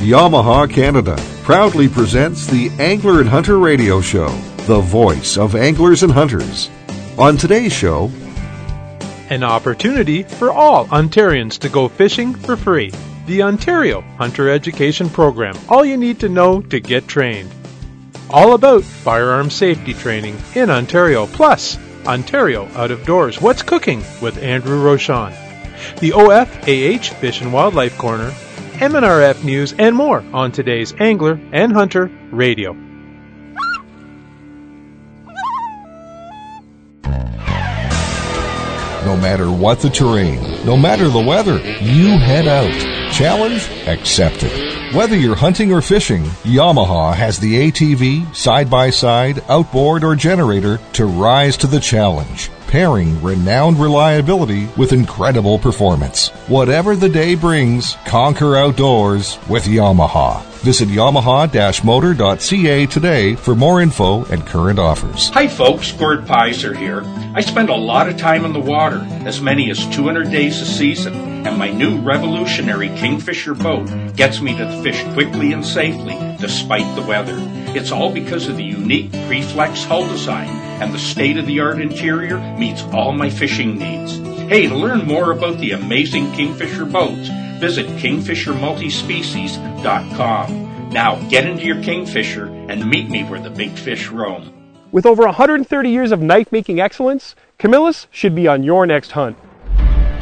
Yamaha Canada proudly presents the Angler and Hunter Radio Show, the voice of anglers and hunters. On today's show, an opportunity for all Ontarians to go fishing for free. The Ontario Hunter Education Program. All you need to know to get trained. All about firearm safety training in Ontario. Plus, Ontario Out of Doors. What's cooking with Andrew Rochon. The OFAH Fish and Wildlife Corner MNRF news, and more on today's Angler and Hunter Radio. No matter what the terrain, no matter the weather, you head out. Challenge accepted. Whether you're hunting or fishing, Yamaha has the ATV, side by side, outboard, or generator to rise to the challenge pairing renowned reliability with incredible performance. Whatever the day brings, conquer outdoors with Yamaha. Visit yamaha-motor.ca today for more info and current offers. Hi folks, Gord Pyzer here. I spend a lot of time in the water, as many as 200 days a season, and my new revolutionary Kingfisher boat gets me to the fish quickly and safely despite the weather. It's all because of the unique Preflex hull design and the state-of-the-art interior meets all my fishing needs. Hey, to learn more about the amazing Kingfisher boats, visit kingfishermultispecies.com. Now get into your Kingfisher and meet me where the big fish roam. With over 130 years of knife making excellence, Camillus should be on your next hunt.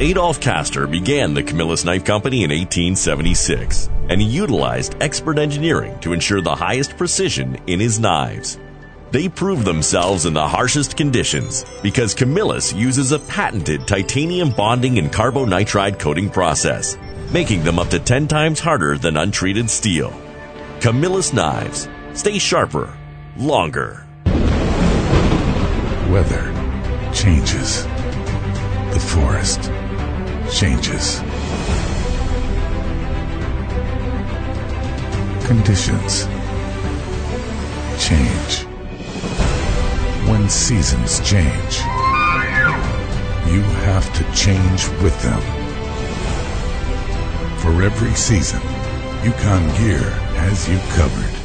Adolph Kastor began the Camillus Knife Company in 1876, and he utilized expert engineering to ensure the highest precision in his knives. They prove themselves in the harshest conditions because Camillus uses a patented titanium bonding and carbonitride coating process, making them up to 10 times harder than untreated steel. Camillus knives stay sharper, longer. Weather changes. The forest changes. Conditions change when seasons change. You have to change with them. For every season, Yukon Gear has you covered.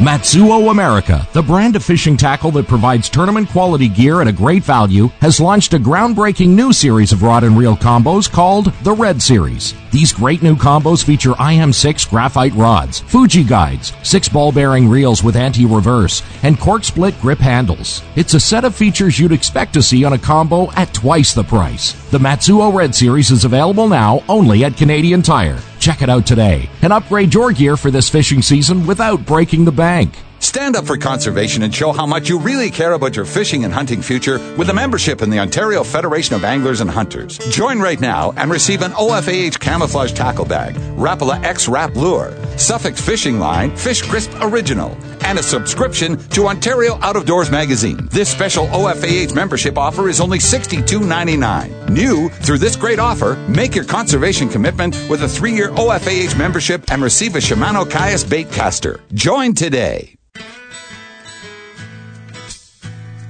Matsuo America, the brand of fishing tackle that provides tournament quality gear at a great value, has launched a groundbreaking new series of rod and reel combos called the Red Series. These great new combos feature IM6 graphite rods, Fuji guides, six ball bearing reels with anti-reverse, and cork split grip handles. It's a set of features you'd expect to see on a combo at twice the price. The Matsuo Red Series is available now only at Canadian Tire. Check it out today and upgrade your gear for this fishing season without breaking the bank. Stand up for conservation and show how much you really care about your fishing and hunting future with a membership in the Ontario Federation of Anglers and Hunters. Join right now and receive an OFAH camouflage tackle bag, Rapala X Rap Lure, Suffix Fishing Line Fish Crisp Original, and a subscription to Ontario Out of Doors magazine. This special OFAH membership offer is only $62.99. New through this great offer, make your conservation commitment with a three-year OFAH membership and receive a Shimano Caius bait caster. Join today.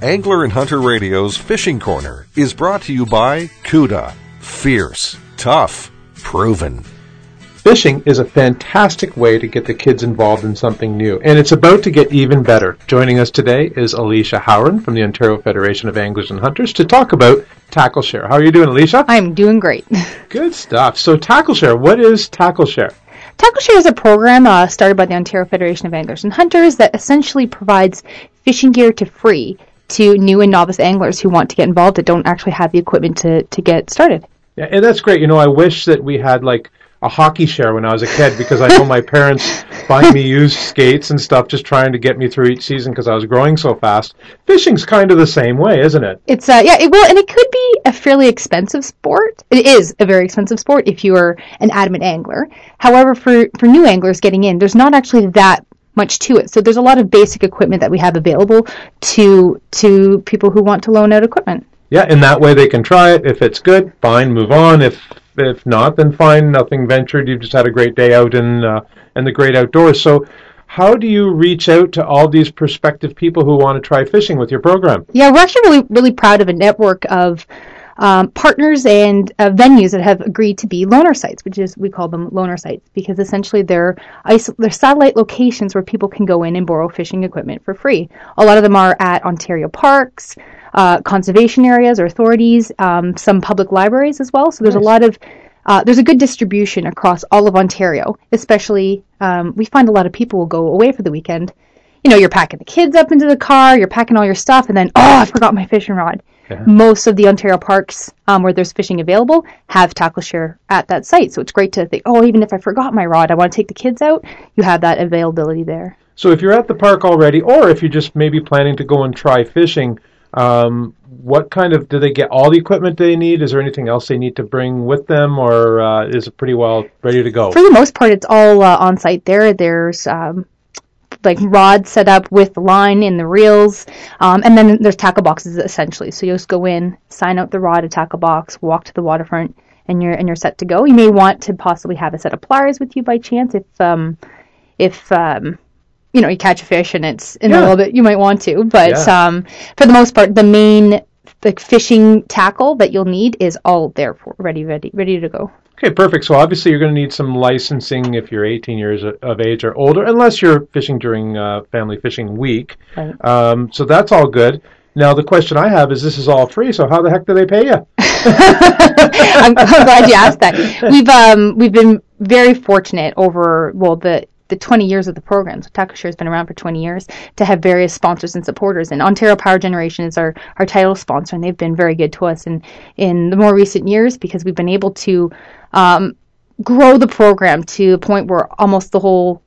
Angler and Hunter Radio's Fishing Corner is brought to you by CUDA. Fierce, tough, proven. Fishing is a fantastic way to get the kids involved in something new, and it's about to get even better. Joining us today is Alicia Howren from the Ontario Federation of Anglers and Hunters to talk about Tackle Share. How are you doing, Alicia? I'm doing great. Good stuff. So, Tackle Share, what is Tackle Share? Tackle Share is a program uh, started by the Ontario Federation of Anglers and Hunters that essentially provides fishing gear to free to new and novice anglers who want to get involved that don't actually have the equipment to, to get started. Yeah, and that's great. You know, I wish that we had like a hockey share when I was a kid because I know my parents buying me used skates and stuff just trying to get me through each season because I was growing so fast. Fishing's kind of the same way, isn't it? It's uh yeah, it will and it could be a fairly expensive sport. It is a very expensive sport if you are an adamant angler. However, for for new anglers getting in, there's not actually that much to it. So there's a lot of basic equipment that we have available to to people who want to loan out equipment. Yeah, in that way they can try it. If it's good, fine, move on. If if not, then fine, nothing ventured. You've just had a great day out in uh, in the great outdoors. So how do you reach out to all these prospective people who want to try fishing with your program? Yeah, we're actually really really proud of a network of um, partners and uh, venues that have agreed to be loaner sites, which is we call them loaner sites because essentially they're iso- they're satellite locations where people can go in and borrow fishing equipment for free. A lot of them are at Ontario parks, uh, conservation areas or authorities, um, some public libraries as well. So there's nice. a lot of uh, there's a good distribution across all of Ontario, especially um, we find a lot of people will go away for the weekend. You know, you're packing the kids up into the car, you're packing all your stuff, and then, oh, I forgot my fishing rod. Most of the Ontario parks um, where there's fishing available have tackle share at that site. So it's great to think, oh, even if I forgot my rod, I want to take the kids out, you have that availability there. So if you're at the park already, or if you're just maybe planning to go and try fishing, um, what kind of do they get all the equipment they need? Is there anything else they need to bring with them, or uh, is it pretty well ready to go? For the most part, it's all uh, on site. There, there's um, like rod set up with line in the reels, um, and then there's tackle boxes essentially. So you just go in, sign out the rod, a tackle box, walk to the waterfront, and you're and you're set to go. You may want to possibly have a set of pliers with you by chance if um, if um, you know you catch a fish and it's in yeah. a little bit you might want to but yeah. um, for the most part the main the fishing tackle that you'll need is all there for ready ready ready to go okay perfect so obviously you're going to need some licensing if you're 18 years of age or older unless you're fishing during uh, family fishing week right. um, so that's all good now the question I have is, this is all free, so how the heck do they pay you? I'm, I'm, glad you asked that. We've um, we've been very fortunate over well the the 20 years of the program. So TackleShare has been around for 20 years to have various sponsors and supporters. And Ontario Power Generation is our, our title sponsor, and they've been very good to us in, in the more recent years because we've been able to um, grow the program to the point where almost the whole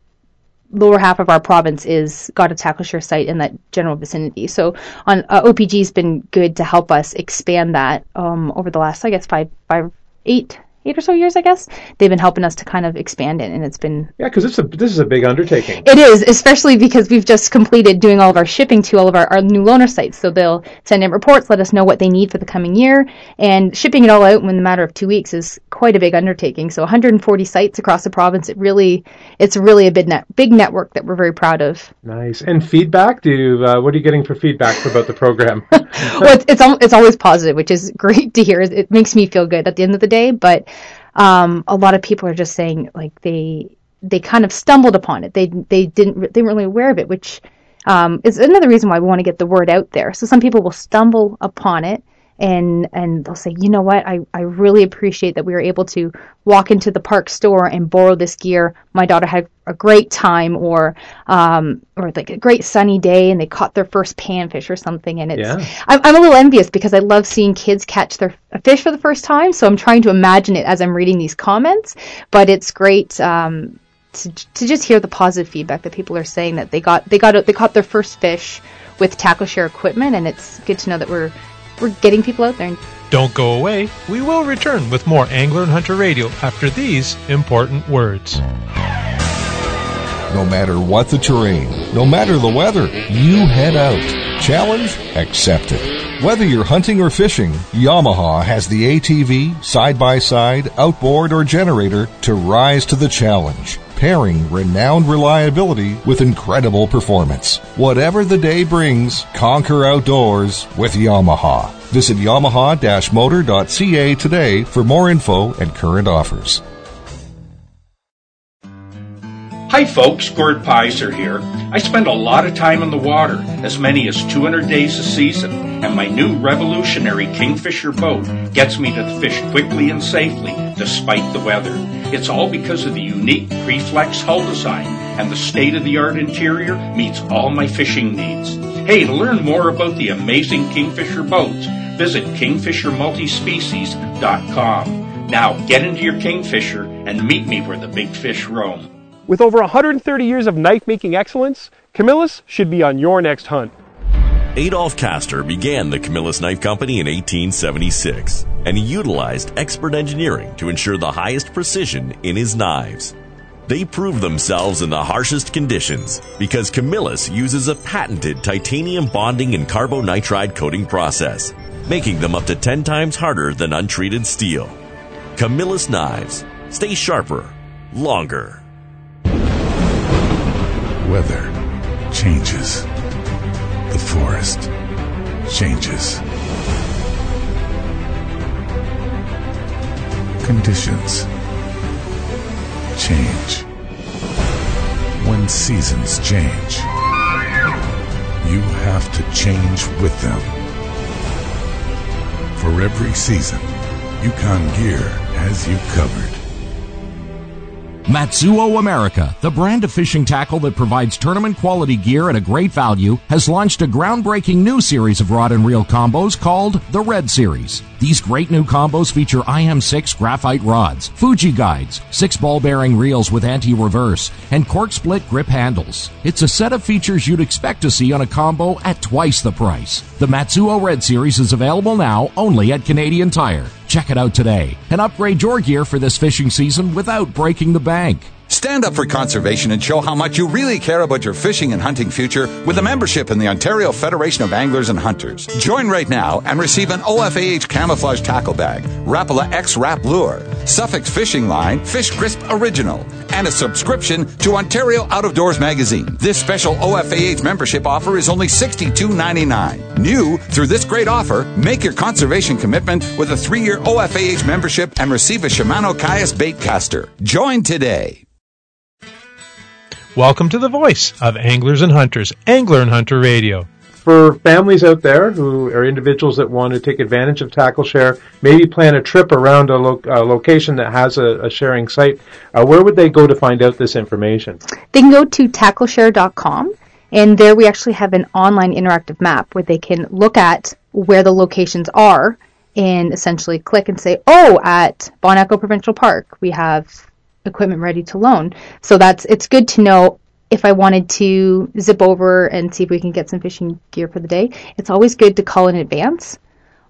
lower half of our province is got a TackleShare site in that general vicinity. So on uh, OPG's been good to help us expand that um, over the last, I guess, five, five, eight eight or so years, I guess, they've been helping us to kind of expand it, and it's been yeah, because it's a this is a big undertaking. It is, especially because we've just completed doing all of our shipping to all of our, our new loaner sites. So they'll send in reports, let us know what they need for the coming year, and shipping it all out in the matter of two weeks is quite a big undertaking. So 140 sites across the province. It really, it's really a big net, big network that we're very proud of. Nice. And feedback? Do you, uh, what are you getting for feedback about the program? well, it's, it's it's always positive, which is great to hear. It makes me feel good at the end of the day, but um, a lot of people are just saying like they they kind of stumbled upon it. They they didn't they weren't really aware of it, which um, is another reason why we want to get the word out there. So some people will stumble upon it and and they'll say, you know what, I, I really appreciate that we were able to walk into the park store and borrow this gear. My daughter had a great time or um or like a great sunny day and they caught their first panfish or something and it's yeah. I'm, I'm a little envious because I love seeing kids catch their fish for the first time. So I'm trying to imagine it as I'm reading these comments, but it's great um to, to just hear the positive feedback that people are saying that they got they got they caught their first fish with tackle share equipment and it's good to know that we're we're getting people out there. Don't go away. We will return with more Angler and Hunter Radio after these important words. No matter what the terrain, no matter the weather, you head out. Challenge accepted. Whether you're hunting or fishing, Yamaha has the ATV, side by side, outboard, or generator to rise to the challenge pairing renowned reliability with incredible performance. Whatever the day brings, conquer outdoors with Yamaha. Visit yamaha-motor.ca today for more info and current offers. Hi folks, Gord Pyzer here. I spend a lot of time in the water, as many as 200 days a season, and my new revolutionary Kingfisher boat gets me to fish quickly and safely despite the weather. It's all because of the unique Preflex hull design and the state-of-the-art interior meets all my fishing needs. Hey, to learn more about the amazing Kingfisher boats, visit kingfishermultispecies.com. Now get into your Kingfisher and meet me where the big fish roam. With over 130 years of knife making excellence, Camillus should be on your next hunt. Adolph Kastor began the Camillus Knife Company in 1876, and he utilized expert engineering to ensure the highest precision in his knives. They prove themselves in the harshest conditions because Camillus uses a patented titanium bonding and carbonitride coating process, making them up to 10 times harder than untreated steel. Camillus knives stay sharper, longer. Weather changes the forest changes. conditions change, when seasons change, you have to change with them. For every season, Yukon Gear has you covered. Matsuo America, the brand of fishing tackle that provides tournament quality gear at a great value, has launched a groundbreaking new series of rod and reel combos called the Red Series. These great new combos feature IM6 graphite rods, Fuji guides, six ball bearing reels with anti-reverse, and cork split grip handles. It's a set of features you'd expect to see on a combo at twice the price. The Matsuo Red Series is available now only at Canadian Tire. Check it out today and upgrade your gear for this fishing season without breaking the bank. Stand up for conservation and show how much you really care about your fishing and hunting future with a membership in the Ontario Federation of Anglers and Hunters. Join right now and receive an OFAH camouflage tackle bag, Rapala X Rap Lure, Suffix Fishing Line, Fish Crisp Original, and a subscription to Ontario Out of Doors magazine. This special OFAH membership offer is only $62.99. New through this great offer, make your conservation commitment with a three-year OFAH membership and receive a Shimano Caius bait caster. Join today. Welcome to the voice of Anglers and Hunters, Angler and Hunter Radio. For families out there who are individuals that want to take advantage of Tackle Share, maybe plan a trip around a, lo- a location that has a, a sharing site, uh, where would they go to find out this information? They can go to tackleshare.com, and there we actually have an online interactive map where they can look at where the locations are and essentially click and say, oh, at Bon Echo Provincial Park, we have equipment ready to loan. So that's it's good to know if I wanted to zip over and see if we can get some fishing gear for the day. It's always good to call in advance.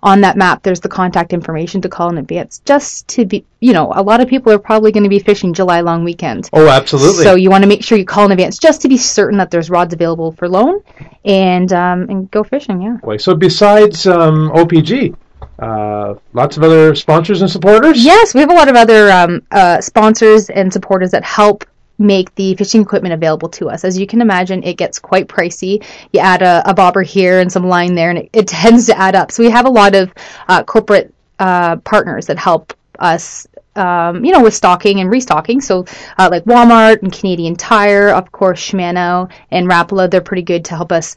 On that map, there's the contact information to call in advance, just to be, you know, a lot of people are probably going to be fishing July long weekend. Oh, absolutely. So you want to make sure you call in advance just to be certain that there's rods available for loan, and um, and go fishing. Yeah. So besides um, OPG, uh, lots of other sponsors and supporters. Yes, we have a lot of other um, uh, sponsors and supporters that help make the fishing equipment available to us. As you can imagine, it gets quite pricey. You add a, a bobber here and some line there, and it, it, tends to add up. So we have a lot of uh, corporate uh, partners that help us um, you know, with stocking and restocking. So, uh, like Walmart and Canadian Tire, of course, Shimano and Rapala, they're pretty good to help us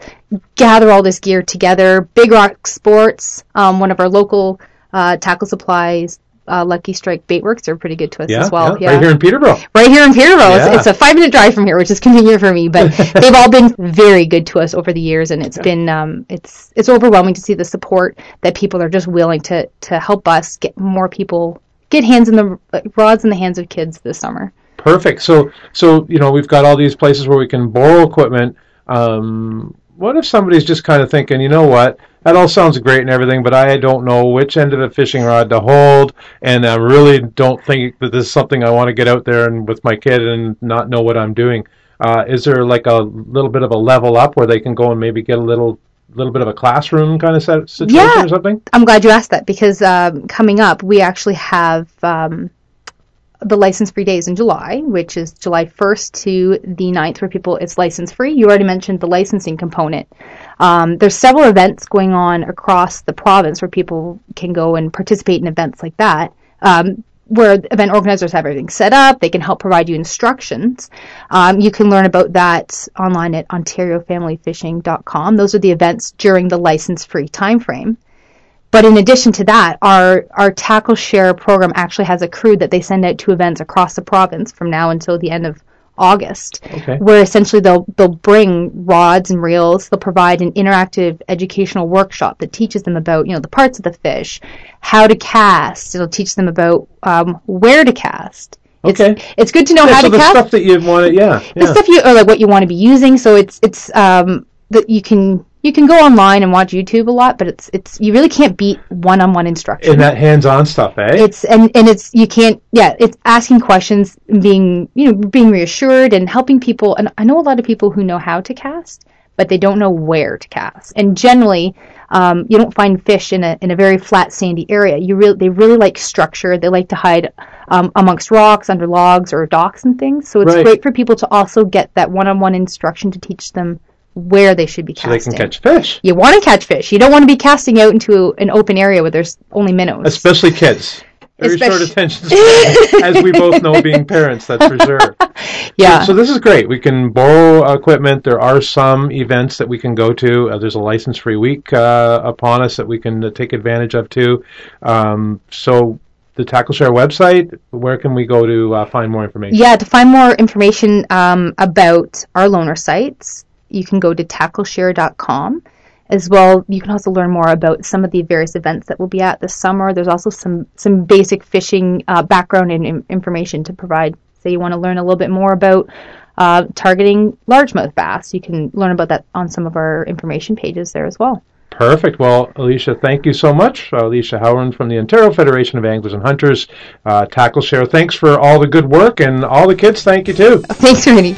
gather all this gear together. Big Rock Sports, um, one of our local uh, tackle supplies. Uh, Lucky Strike Baitworks are pretty good to us yeah, as well. Yeah, Right here in Peterborough. Right here in Peterborough. Yeah. It's, it's, a five minute drive from here, which is convenient for me. But they've all been very good to us over the years, and it's been um, it's it's overwhelming to see the support that people are just willing to to help us get more people get hands in the rods in the hands of kids this summer. Perfect. So, so you know, we've got all these places where we can borrow equipment. Um, what if somebody's just kind of thinking, you know what, that all sounds great and everything, but I don't know which end of the fishing rod to hold, and I really don't think that this is something I want to get out there and with my kid and not know what I'm doing. Uh, is there like a little bit of a level up where they can go and maybe get a little little bit of a classroom kind of situation yeah, or something? I'm glad you asked that because um, coming up, we actually have um, the license free days in July, which is July 1st to the 9th, where people it's license free. You already mentioned the licensing component. Um, there's several events going on across the province where people can go and participate in events like that. Um, where event organizers have everything set up. They can help provide you instructions. Um, you can learn about that online at OntarioFamilyFishing.com. Those are the events during the license-free time frame. But in addition to that, our, our Tackle Share program actually has a crew that they send out to events across the province from now until the end of August, okay. where essentially they'll they'll bring rods and reels. They'll provide an interactive educational workshop that teaches them about you know the parts of the fish, how to cast. It'll teach them about um, where to cast. Okay. It's, it's good to know yeah, how so to the cast. stuff that you want, yeah, yeah. The stuff you or like what you want to be using. So it's it's um that you can you can go online and watch YouTube a lot, but it's it's you really can't beat one-on-one instruction. And that hands-on stuff, eh? It's and and it's you can't yeah, it's asking questions, being you know being reassured and helping people. And I know a lot of people who know how to cast, but they don't know where to cast. And generally, um, you don't find fish in a in a very flat sandy area. You really they really like structure. They like to hide um, amongst rocks, under logs, or docks and things. So it's Right. great for people to also get that one-on-one instruction to teach them where they should be so they can catch fish, You want to catch fish. You don't want to be casting out into an open area where there's only minnows. especially kids. Very Especially- short attention span, as we both know, being parents, that's for sure. Yeah. So, so this is great. We can borrow equipment. There are some events that we can go to. Uh, there's a license-free week uh, upon us that we can uh, take advantage of too. Um, so the Tackle Share website. Where can we go to uh, find more information? Yeah, to find more information um, about our loaner sites, you can go to tackleshare.com. As well, you can also learn more about some of the various events that we'll be at this summer. There's also some some basic fishing uh, background and in- information to provide. Say you want to learn a little bit more about uh, targeting largemouth bass, you can learn about that on some of our information pages there as well. Perfect. Well, Alicia, thank you so much. Uh, Alicia Howard from the Ontario Federation of Anglers and Hunters. Uh, Tackle Share, thanks for all the good work, and all the kids, thank you too. Thanks, Randy.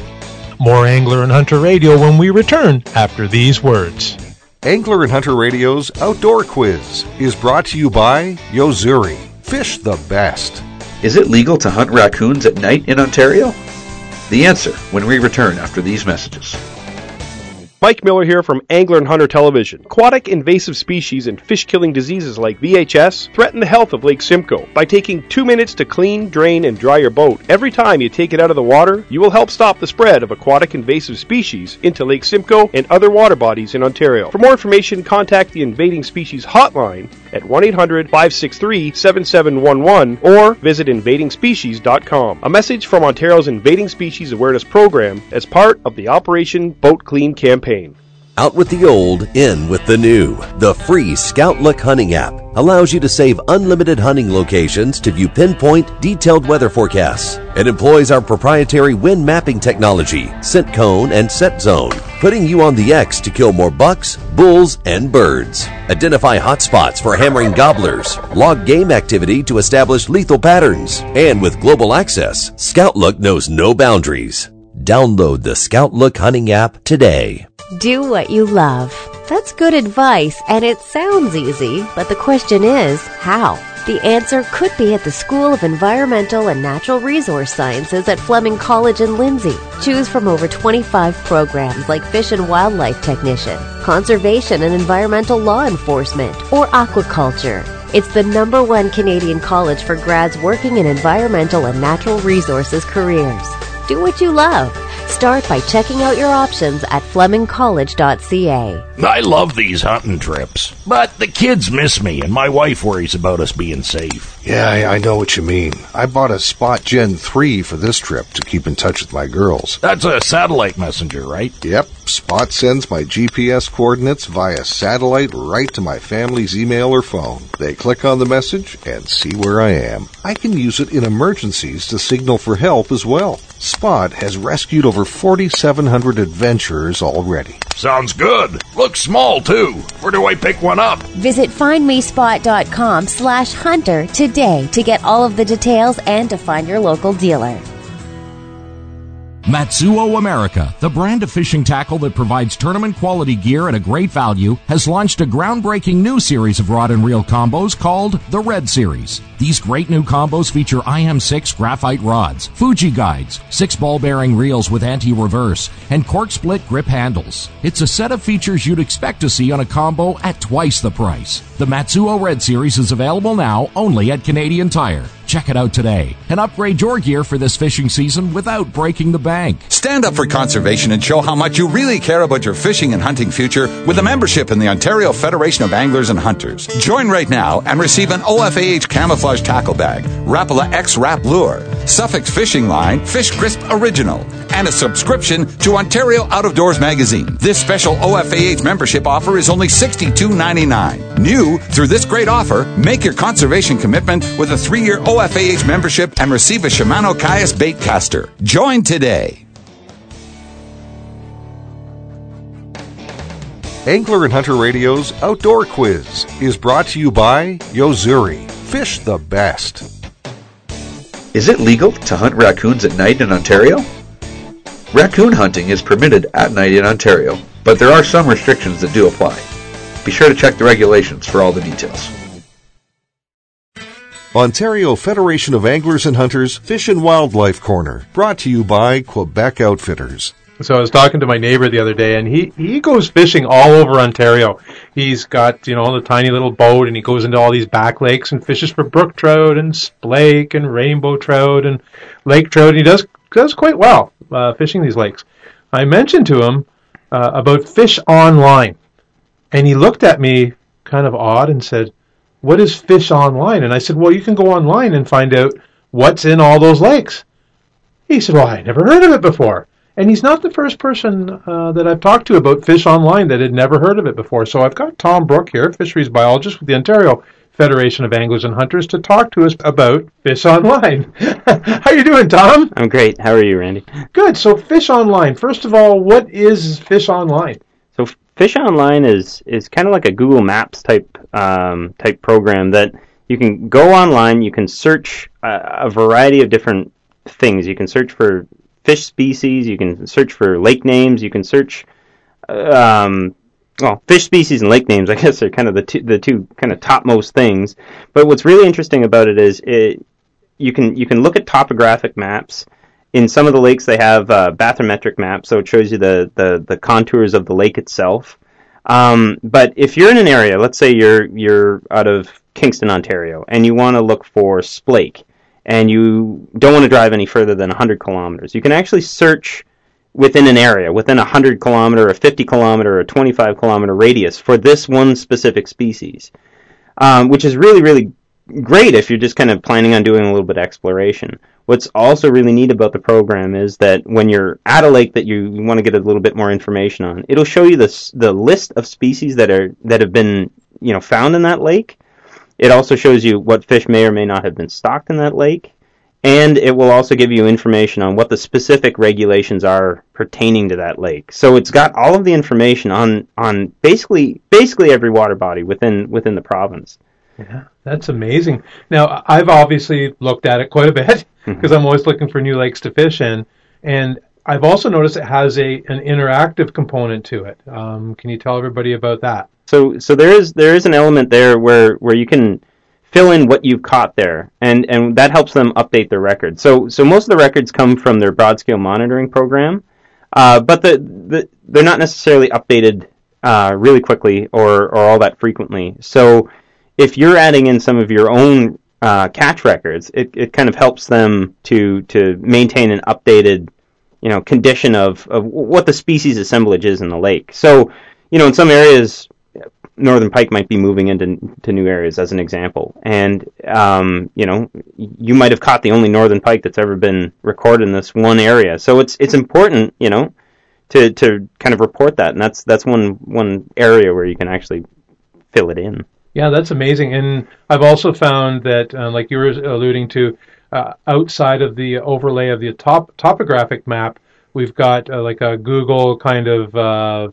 More Angler and Hunter Radio when we return after these words. Angler and Hunter Radio's Outdoor Quiz is brought to you by Yo-Zuri. Fish the best. Is it legal to hunt raccoons at night in Ontario? The answer when we return after these messages. Mike Miller here from Angler and Hunter Television. Aquatic invasive species and fish killing diseases like VHS threaten the health of Lake Simcoe. By taking two minutes to clean, drain, and dry your boat every time you take it out of the water, you will help stop the spread of aquatic invasive species into Lake Simcoe and other water bodies in Ontario. For more information, contact the Invading Species Hotline at 1 800 563 7711 or visit invadingspecies.com. A message from Ontario's Invading Species Awareness Program as part of the Operation Boat Clean campaign. Out with the old, in with the new. The free Scout Look hunting app allows you to save unlimited hunting locations to view pinpoint, detailed weather forecasts. It employs our proprietary wind mapping technology, scent cone, and set zone, putting you on the X to kill more bucks, bulls, and birds. Identify hotspots for hammering gobblers, log game activity to establish lethal patterns, and with global access, Scout Look knows no boundaries. Download the Scout Look hunting app today. Do what you love. That's good advice, and it sounds easy, but the question is how? The answer could be at the School of Environmental and Natural Resource Sciences at Fleming College in Lindsay. Choose from over 25 programs like Fish and Wildlife Technician, Conservation and Environmental Law Enforcement, or Aquaculture. It's the number one Canadian college for grads working in environmental and natural resources careers. Do what you love. Start by checking out your options at flemingcollege.ca. I love these hunting trips, but the kids miss me, and my wife worries about us being safe. Yeah, I, I know what you mean. I bought a Spot Gen 3 for this trip to keep in touch with my girls. That's a satellite messenger, right? Yep, Spot sends my GPS coordinates via satellite right to my family's email or phone. They click on the message and see where I am. I can use it in emergencies to signal for help as well. Spot has rescued over 4,700 adventurers already. Sounds good. Looks small, too. Where do I pick one up? Visit findmespot.com slash hunter today to get all of the details and to find your local dealer. Matsuo America, the brand of fishing tackle that provides tournament quality gear at a great value, has launched a groundbreaking new series of rod and reel combos called the Red Series. These great new combos feature IM6 graphite rods, Fuji guides, six ball bearing reels with anti-reverse, and cork split grip handles. It's a set of features you'd expect to see on a combo at twice the price. The Matsuo Red Series is available now only at Canadian Tire. Check it out today and upgrade your gear for this fishing season without breaking the bank. Stand up for conservation and show how much you really care about your fishing and hunting future with a membership in the Ontario Federation of Anglers and Hunters. Join right now and receive an OFAH camouflage tackle bag, Rapala X Rap Lure, Suffix Fishing Line Fish Crisp Original, and a subscription to Ontario Out of Doors magazine. This special OFAH membership offer is only $62.99. New through this great offer, make your conservation commitment with a three-year OFAH membership and receive a Shimano Caius bait caster. Join today. Angler and Hunter Radio's Outdoor Quiz is brought to you by Yo-Zuri. Fish the best. Is it legal to hunt raccoons at night in Ontario? Raccoon hunting is permitted at night in Ontario, but there are some restrictions that do apply. Be sure to check the regulations for all the details. Ontario Federation of Anglers and Hunters Fish and Wildlife Corner, brought to you by Quebec Outfitters. So I was talking to my neighbor the other day, and he he goes fishing all over Ontario. He's got you know the tiny little boat, and he goes into all these back lakes and fishes for brook trout and splake and rainbow trout and lake trout. And he does does quite well uh, fishing these lakes. I mentioned to him uh, about fish online, and he looked at me kind of odd and said, "What is fish online?" And I said, "Well, you can go online and find out what's in all those lakes." He said, "Well, I never heard of it before." And he's not the first person uh, that I've talked to about fish online that had never heard of it before. So I've got Tom Brook here, fisheries biologist with the Ontario Federation of Anglers and Hunters, to talk to us about fish online. How are you doing, Tom? I'm great. How are you, Randy? Good. So fish online. First of all, what is fish online? So fish online is is kind of like a Google Maps type um, type program that you can go online. You can search a, a variety of different things. You can search for fish species. You can search for lake names. You can search, um, well, fish species and lake names. I guess are kind of the two, the two kind of topmost things. But what's really interesting about it is it you can you can look at topographic maps. In some of the lakes, they have uh, bathymetric maps, so it shows you the, the, the contours of the lake itself. Um, but if you're in an area, let's say you're you're out of Kingston, Ontario, and you want to look for splake, and you don't want to drive any further than 100 kilometers, you can actually search within an area, within a 100 kilometer, a 50 kilometer, a 25 kilometer radius for this one specific species, um, which is really, really great if you're just kind of planning on doing a little bit of exploration. What's also really neat about the program is that when you're at a lake that you want to get a little bit more information on, it'll show you the the list of species that are that have been you know found in that lake, it also shows you what fish may or may not have been stocked in that lake, and it will also give you information on what the specific regulations are pertaining to that lake. So it's got all of the information on on basically basically every water body within within the province. Yeah, that's amazing. Now I've obviously looked at it quite a bit because I'm always looking for new lakes to fish in, and I've also noticed it has a an interactive component to it. Um, can you tell everybody about that? So so there is there is an element there where where you can fill in what you've caught there, and and that helps them update their record. So so most of the records come from their broad scale monitoring program, uh, but the, the they're not necessarily updated uh, really quickly or or all that frequently. So if you're adding in some of your own uh, catch records, it, it kind of helps them to to maintain an updated you know condition of, of what the species assemblage is in the lake. So you know in some areas northern pike might be moving into to new areas, as an example. And um, you know, you might have caught the only northern pike that's ever been recorded in this one area. So it's it's important, you know, to to kind of report that, and that's that's one one area where you can actually fill it in. Yeah, that's amazing. And I've also found that, uh, like you were alluding to, uh, outside of the overlay of the top topographic map, we've got uh, like a Google kind of uh,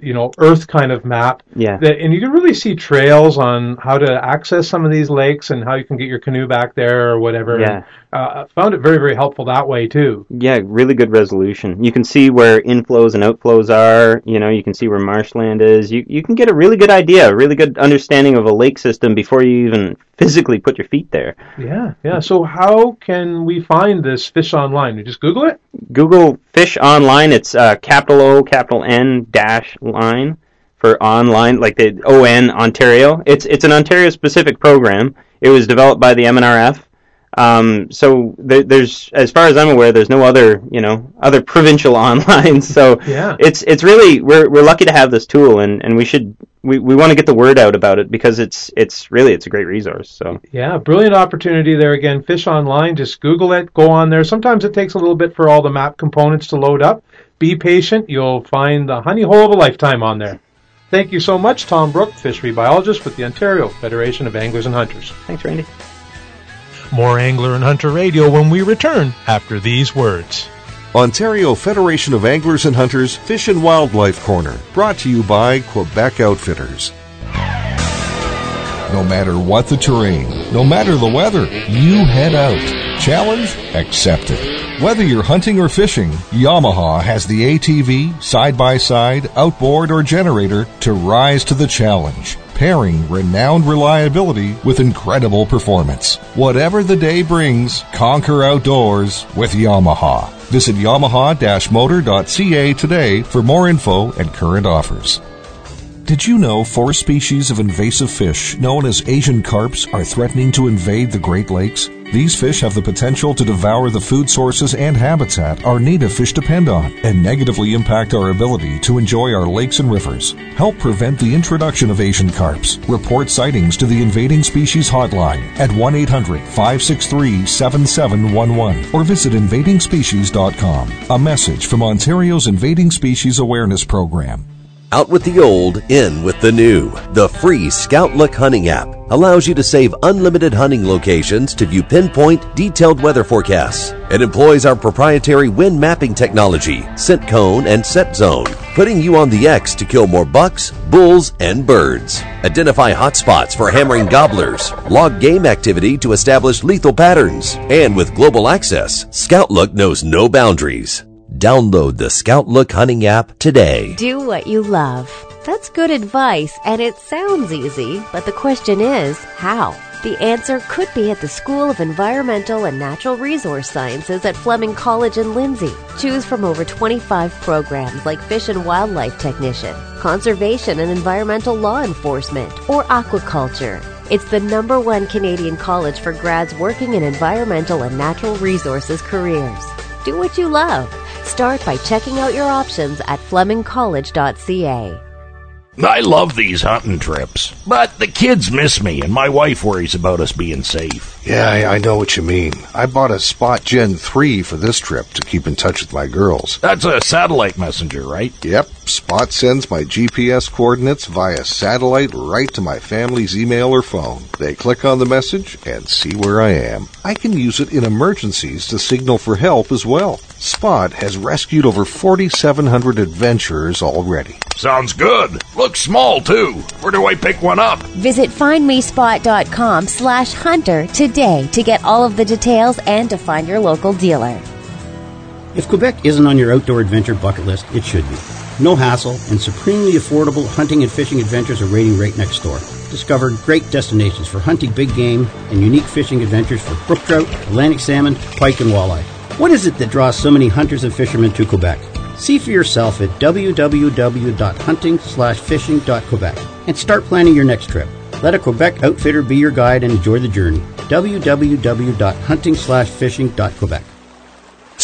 you know earth kind of map yeah. that, and you can really see trails on how to access some of these lakes and how you can get your canoe back there or whatever. Yeah. uh, found it very very helpful that way too. Yeah really good resolution. You can see where inflows and outflows are. You know you can see where marshland is. You, you can get a really good idea a really good understanding of a lake system before you even physically put your feet there. Yeah yeah. So how can we find this fish online? You just google it? Google fish online. It's uh, capital o capital n dash line for online, like the ON Ontario. It's it's an Ontario specific program. It was developed by the MNRF. Um, so there, there's, as far as I'm aware, there's no other, you know, other provincial online. So yeah. it's it's really we're we're lucky to have this tool, and, and we should we, we want to get the word out about it because it's it's really it's a great resource. So yeah, brilliant opportunity there again. Fish online, just Google it, go on there. Sometimes it takes a little bit for all the map components to load up. Be patient. You'll find the honey hole of a lifetime on there. Thank you so much, Tom Brook, fishery biologist with the Ontario Federation of Anglers and Hunters. Thanks, Randy. More Angler and Hunter Radio when we return after these words. Ontario Federation of Anglers and Hunters Fish and Wildlife Corner, brought to you by Quebec Outfitters. No matter what the terrain, no matter the weather, you head out. Challenge accepted. Whether you're hunting or fishing, Yamaha has the ATV, side by side, outboard, or generator to rise to the challenge. pairing renowned reliability with incredible performance. Whatever the day brings, conquer outdoors with Yamaha. Visit yamaha-motor.ca today for more info and current offers. Did you know four species of invasive fish known as Asian carps are threatening to invade the Great Lakes? These fish have the potential to devour the food sources and habitat our native fish depend on and negatively impact our ability to enjoy our lakes and rivers. Help prevent the introduction of Asian carps. Report sightings to the Invading Species Hotline at 1 800 563 7711 or visit invadingspecies.com. A message from Ontario's Invading Species Awareness Program. Out with the old, in with the new. The free Scout Look hunting app allows you to save unlimited hunting locations to view pinpoint, detailed weather forecasts. It employs our proprietary wind mapping technology, scent cone, and set zone, putting you on the X to kill more bucks, bulls, and birds. Identify hotspots for hammering gobblers, log game activity to establish lethal patterns, and with global access, Scout Look knows no boundaries. Download the Scout Look hunting app today. Do what you love. That's good advice, and it sounds easy, but the question is how? The answer could be at the School of Environmental and Natural Resource Sciences at Fleming College in Lindsay. Choose from over 25 programs like Fish and Wildlife Technician, Conservation and Environmental Law Enforcement, or Aquaculture. It's the number one Canadian college for grads working in environmental and natural resources careers. Do what you love. Start by checking out your options at flemingcollege.ca. I love these hunting trips, but the kids miss me and my wife worries about us being safe. Yeah, I, I know what you mean. I bought a Spot Gen 3 for this trip to keep in touch with my girls. That's a satellite messenger, right? Yep. Spot sends my GPS coordinates via satellite right to my family's email or phone. They click on the message and see where I am. I can use it in emergencies to signal for help as well. Spot has rescued over 4,700 adventurers already. Sounds good. Looks small too. Where do I pick one up? Visit findmespot.com slash hunter today to get all of the details and to find your local dealer. If Quebec isn't on your outdoor adventure bucket list, it should be. No hassle and supremely affordable hunting and fishing adventures are waiting right next door. Discover great destinations for hunting big game and unique fishing adventures for brook trout, Atlantic salmon, pike, and walleye. What is it that draws so many hunters and fishermen to Quebec? See for yourself at www.hunting/fishing.quebec and start planning your next trip. Let a Quebec outfitter be your guide and enjoy the journey. www.hunting/fishing.quebec.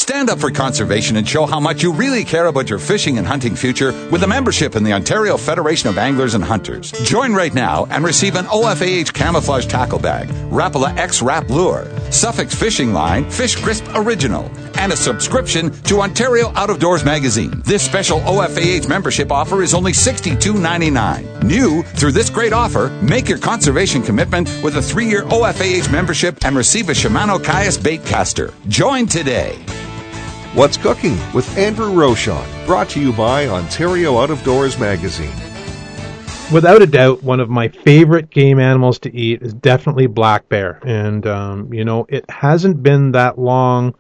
Stand up for conservation and show how much you really care about your fishing and hunting future with a membership in the Ontario Federation of Anglers and Hunters. Join right now and receive an OFAH camouflage tackle bag, Rapala X Rap Lure, Suffix Fishing Line, Fish Crisp Original, and a subscription to Ontario Out of Doors magazine. This special OFAH membership offer is only $62.99. New through this great offer, make your conservation commitment with a three year OFAH membership and receive a Shimano Caius bait caster. Join today. What's Cooking with Andrew Rochon, brought to you by Ontario Out of Doors Magazine. Without a doubt, one of my favorite game animals to eat is definitely black bear. And, um, you know, it hasn't been that long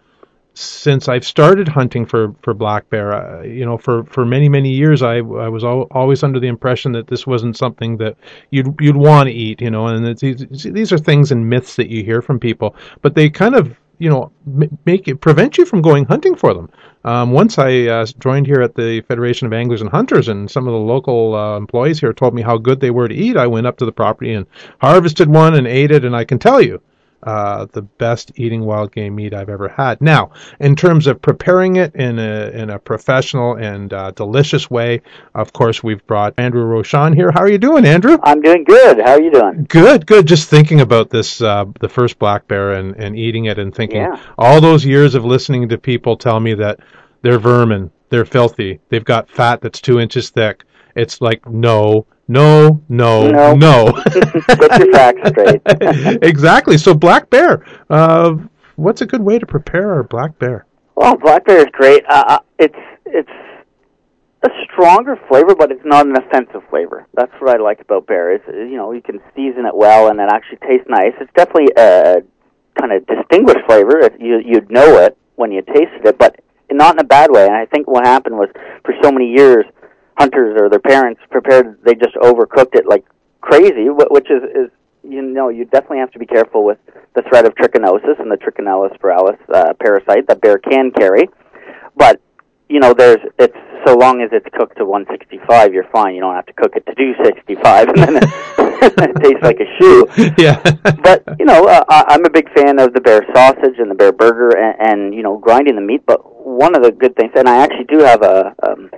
since I've started hunting for, for black bear. Uh, you know, for, for many, many years, I, I was al- always under the impression that this wasn't something that you'd, you'd want to eat, you know, and these, these are things and myths that you hear from people, but they kind of you know make it prevent you from going hunting for them. Um, once I uh, joined here at the Federation of Anglers and Hunters, and some of the local uh, employees here told me how good they were to eat. I went up to the property and harvested one and ate it, and I can tell you. Uh, the best eating wild game meat I've ever had. Now, in terms of preparing it in a in a professional and uh, delicious way, of course, we've brought Andrew Rochon here. How are you doing, Andrew? I'm doing good. How are you doing? Good, good. Just thinking about this, uh, the first black bear, and, and eating it, and thinking Yeah. all those years of listening to people tell me that they're vermin, they're filthy, they've got fat that's two inches thick. It's like no, no, no, No. no. Get your facts straight. exactly. So black bear. Uh, what's a good way to prepare a black bear? Well, black bear is great. Uh, uh, it's it's a stronger flavor, but it's not an offensive flavor. That's what I like about bear. Is you know you can season it well and it actually tastes nice. It's definitely a kind of distinguished flavor. If you you'd know it when you tasted it, but not in a bad way. And I think what happened was for so many years, hunters or their parents prepared. They just overcooked it like crazy, wh- which is, is you know you definitely have to be careful with the threat of trichinosis and the Trichinella spiralis uh, parasite that bear can carry. But you know, there's it's so long as it's cooked to 165, you're fine. You don't have to cook it to 265, and then it, it tastes like a shoe. Yeah. but you know, uh, I- I'm a big fan of the bear sausage and the bear burger, and, and you know, grinding the meat. But one of the good things, and I actually do have a, um,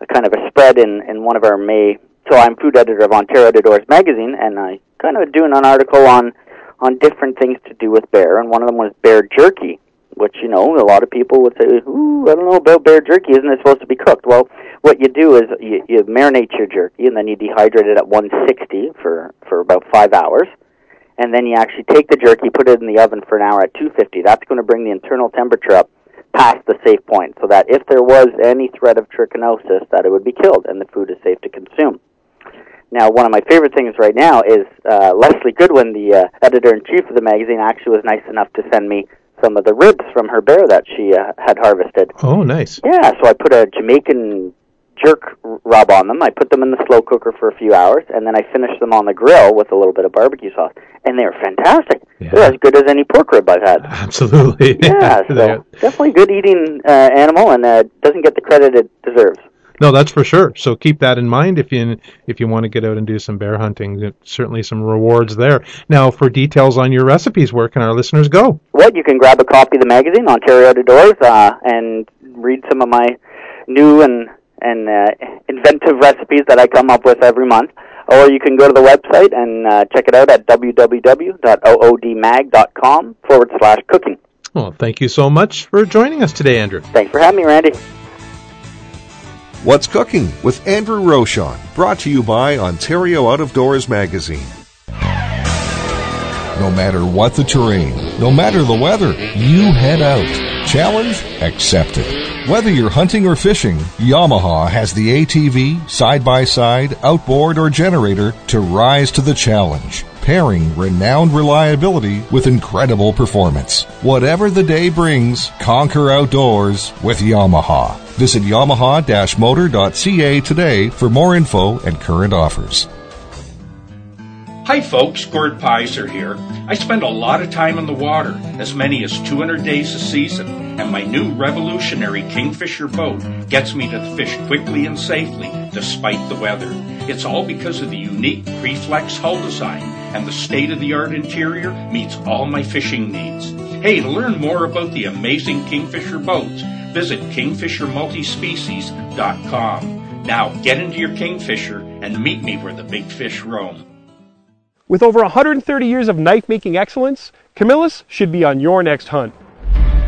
a kind of a spread in in one of our May. So I'm food editor of Ontario Outdoors magazine, and I kind of doing an article on on different things to do with bear, and one of them was bear jerky which you know a lot of people would say, "Ooh, I don't know about bear jerky. Isn't it supposed to be cooked?" Well, what you do is you, you marinate your jerky, and then you dehydrate it at 160 for for about five hours, and then you actually take the jerky, put it in the oven for an hour at 250. That's going to bring the internal temperature up past the safe point, so that if there was any threat of trichinosis, that it would be killed, and the food is safe to consume. Now, one of my favorite things right now is uh, Lezlie Goodwin, the uh, editor in chief of the magazine, actually was nice enough to send me some of the ribs from her bear that she uh, had harvested. Oh, nice. Yeah, so I put a Jamaican jerk rub on them. I put them in the slow cooker for a few hours, and then I finished them on the grill with a little bit of barbecue sauce, and they were fantastic. They're as good as any pork rib I've had. Absolutely. Yeah, so definitely good eating uh, animal, and uh, doesn't get the credit it deserves. No, that's for sure. So keep that in mind if you if you want to get out and do some bear hunting. Certainly some rewards there. Now, for details on your recipes, where can our listeners go? Well, you can grab a copy of the magazine, Ontario Outdoors, uh, and read some of my new and and uh, inventive recipes that I come up with every month. Or you can go to the website and uh, check it out at www.oodmag.com forward slash cooking. Well, thank you so much for joining us today, Andrew. Thanks for having me, Randy. What's Cooking with Andrew Rochon, brought to you by Ontario Out of Doors Magazine. No matter what the terrain, no matter the weather, you head out. Challenge accepted. Whether you're hunting or fishing, Yamaha has the ATV, side by side, outboard, or generator to rise to the challenge pairing renowned reliability with incredible performance. Whatever the day brings, conquer outdoors with Yamaha. Visit yamaha-motor.ca today for more info and current offers. Hi folks, Gord Pyzer here. I spend a lot of time in the water, as many as 200 days a season, and my new revolutionary Kingfisher boat gets me to fish quickly and safely despite the weather. It's all because of the unique Preflex hull design and the state-of-the-art interior meets all my fishing needs. Hey, to learn more about the amazing Kingfisher boats, visit kingfishermultispecies.com. Now get into your Kingfisher and meet me where the big fish roam. With over 130 years of knife making excellence, Camillus should be on your next hunt.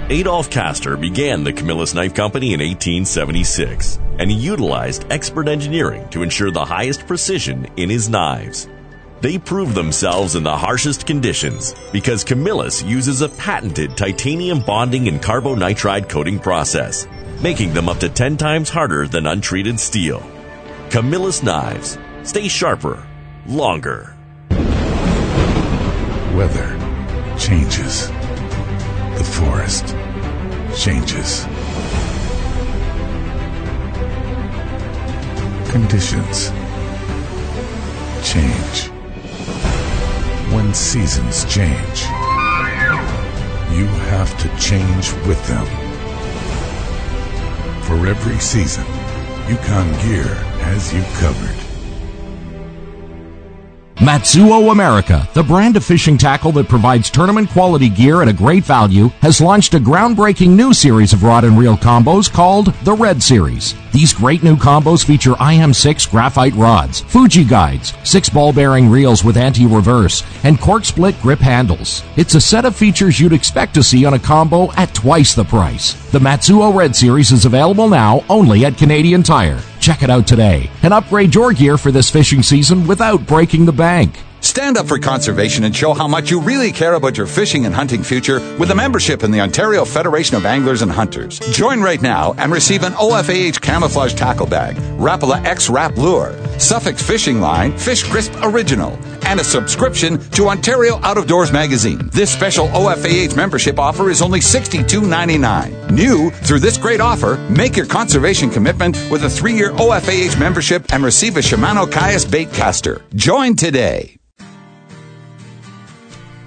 Adolph Kastor began the Camillus Knife Company in 1876, and he utilized expert engineering to ensure the highest precision in his knives. They prove themselves in the harshest conditions because Camillus uses a patented titanium bonding and carbonitride coating process, making them up to 10 times harder than untreated steel. Camillus knives. Stay sharper, longer. Weather changes. The forest changes. Conditions change. When seasons change, you have to change with them. For every season, Yukon Gear has you covered. Matzuo America, the brand of fishing tackle that provides tournament quality gear at a great value, has launched a groundbreaking new series of rod and reel combos called the Red Series. These great new combos feature IM6 graphite rods, Fuji guides, six ball bearing reels with anti-reverse, and cork split grip handles. It's a set of features you'd expect to see on a combo at twice the price. The Matzuo Red Series is available now only at Canadian Tire. Check it out today and upgrade your gear for this fishing season without breaking the bank. Stand up for conservation and show how much you really care about your fishing and hunting future with a membership in the Ontario Federation of Anglers and Hunters. Join right now and receive an OFAH camouflage tackle bag, Rapala X Rap Lure, Suffix fishing line, Fish Crisp Original, and a subscription to Ontario Out of Doors magazine. This special OFAH membership offer is only $62.99. New through this great offer, make your conservation commitment with a three year OFAH membership and receive a Shimano Caius bait caster. Join today.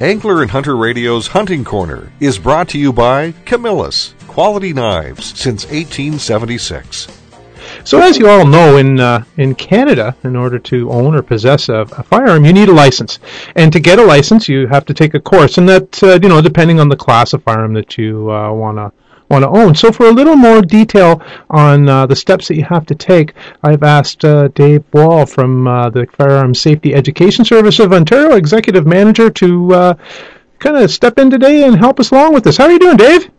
Angler and Hunter Radio's Hunting Corner is brought to you by Camillus, quality knives since 1876. So, as you all know, in uh, in Canada, in order to own or possess a, a, firearm, you need a license, and to get a license, you have to take a course, and that uh, you know, depending on the class of firearm that you uh, want to want to own. So, for a little more detail on uh, the steps that you have to take, I've asked uh, Dave Wall from uh, the Firearms Safety Education Service of Ontario, Executive Manager, to uh, kind of step in today and help us along with this. How are you doing, Dave?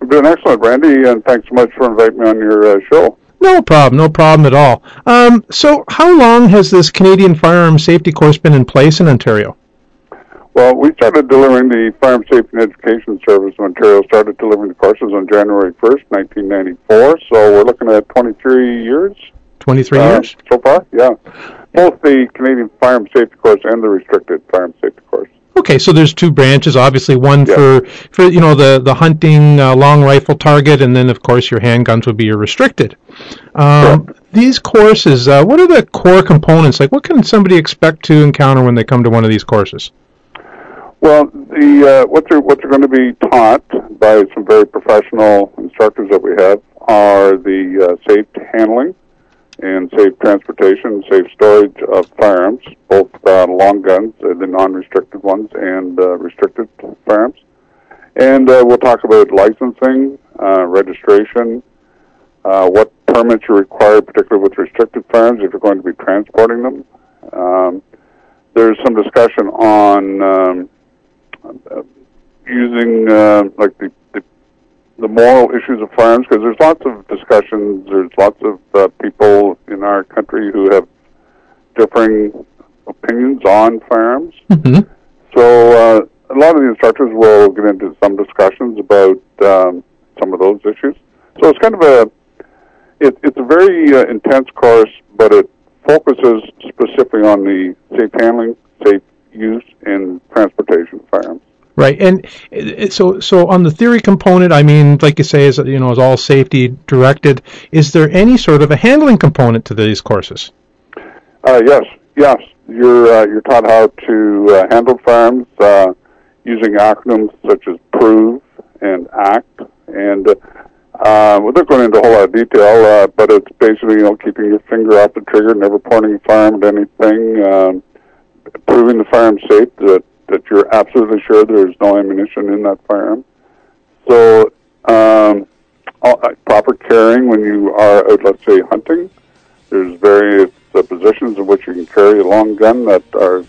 I'm doing excellent, Randy, and thanks so much for inviting me on your uh, show. No problem, no problem at all. Um, so, how long has this Canadian Firearm Safety Course been in place in Ontario? Well, we started delivering the Firearm Safety and Education Service of Ontario, started delivering the courses on January 1st, 1994. So we're looking at 23 years. 23 uh, years? So far, yeah. Both the Canadian Firearm Safety Course and the Restricted Firearm Safety Course. Okay, so there's two branches. Obviously, one yeah. for for you know the the hunting uh, long rifle target, and then of course your handguns would be your restricted. Um, sure. These courses, uh, what are the core components? Like, what can somebody expect to encounter when they come to one of these courses? Well, the uh, what they're what they're going to be taught by some very professional instructors that we have are the uh, safe handling and safe transportation, safe storage of firearms, both uh, long guns, uh, the non-restricted ones, and uh, restricted firearms. And uh, we'll talk about licensing, uh, registration, uh, what permits are required, particularly with restricted firearms, if you're going to be transporting them. Um, there's some discussion on um, using uh, like the, the, the moral issues of firearms because there's lots of discussions. There's lots of uh, people in our country who have differing opinions on firearms. Mm-hmm. So uh, a lot of the instructors will get into some discussions about um, some of those issues. So it's kind of a it, it's a very uh, intense course, but it focuses specifically on the safe handling, safe use in transportation firearms. Right, and so so on the theory component, I mean, like you say, is you know is all safety directed. Is there any sort of a handling component to these courses? Uh, yes, yes. You're uh, you're taught how to uh, handle firearms uh, using acronyms such as PROVE and ACT, and uh, without going into a whole lot of detail, uh, but it's basically you know keeping your finger off the trigger, never pointing a firearm at anything. Um, proving the firearm safe, that, that you're absolutely sure there's no ammunition in that firearm. So, um, all, uh, proper carrying when you are out, let's say, hunting. There's various uh, positions in which you can carry a long gun that are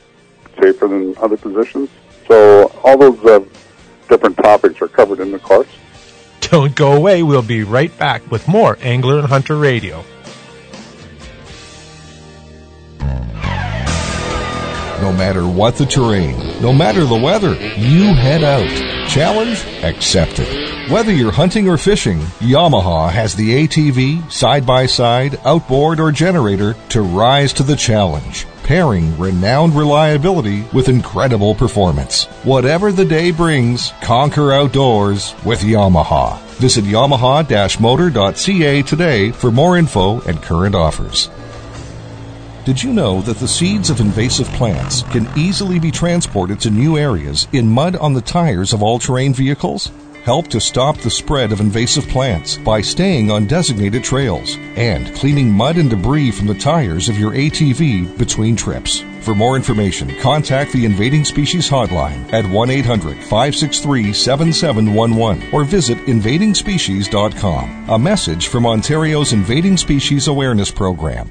safer than other positions. So, all those uh, different topics are covered in the course. Don't go away. We'll be right back with more Angler and Hunter Radio. No matter what the terrain, no matter the weather, you head out. Challenge accepted. Whether you're hunting or fishing, Yamaha has the ATV, side-by-side, outboard, or generator to rise to the challenge pairing renowned reliability with incredible performance. Whatever the day brings, conquer outdoors with Yamaha. Visit yamaha-motor.ca today for more info and current offers. Did you know that the seeds of invasive plants can easily be transported to new areas in mud on the tires of all terrain vehicles? Help to stop the spread of invasive plants by staying on designated trails and cleaning mud and debris from the tires of your ATV between trips. For more information, contact the Invading Species Hotline at 1 800 563 7711 or visit invadingspecies.com. A message from Ontario's Invading Species Awareness Program.